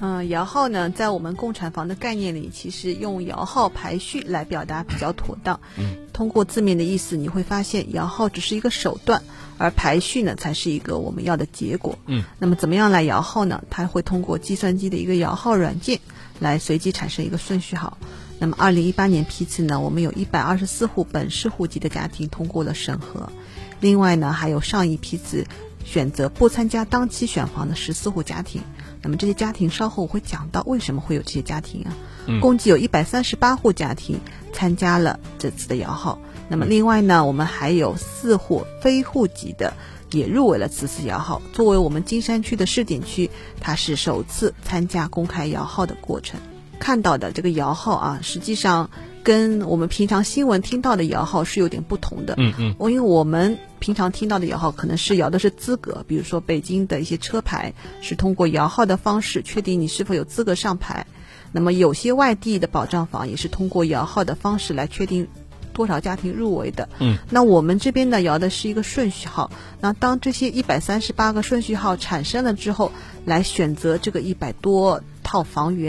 嗯，摇号呢，在我们共产房的概念里，其实用摇号排序来表达比较妥当。嗯，通过字面的意思，你会发现摇号只是一个手段，而排序呢，才是一个我们要的结果。嗯，那么怎么样来摇号呢？它会通过计算机的一个摇号软件来随机产生一个顺序号。那么，二零一八年批次呢，我们有一百二十四户本市户籍的家庭通过了审核，另外呢，还有上一批次选择不参加当期选房的十四户家庭。那么这些家庭稍后我会讲到为什么会有这些家庭啊？共计有一百三十八户家庭参加了这次的摇号。那么另外呢，我们还有四户非户籍的也入围了此次摇号。作为我们金山区的试点区，它是首次参加公开摇号的过程。看到的这个摇号啊，实际上跟我们平常新闻听到的摇号是有点不同的。嗯嗯，因为我们平常听到的摇号可能是摇的是资格，比如说北京的一些车牌是通过摇号的方式确定你是否有资格上牌。那么有些外地的保障房也是通过摇号的方式来确定多少家庭入围的。嗯，那我们这边呢摇的是一个顺序号。那当这些一百三十八个顺序号产生了之后，来选择这个一百多套房源。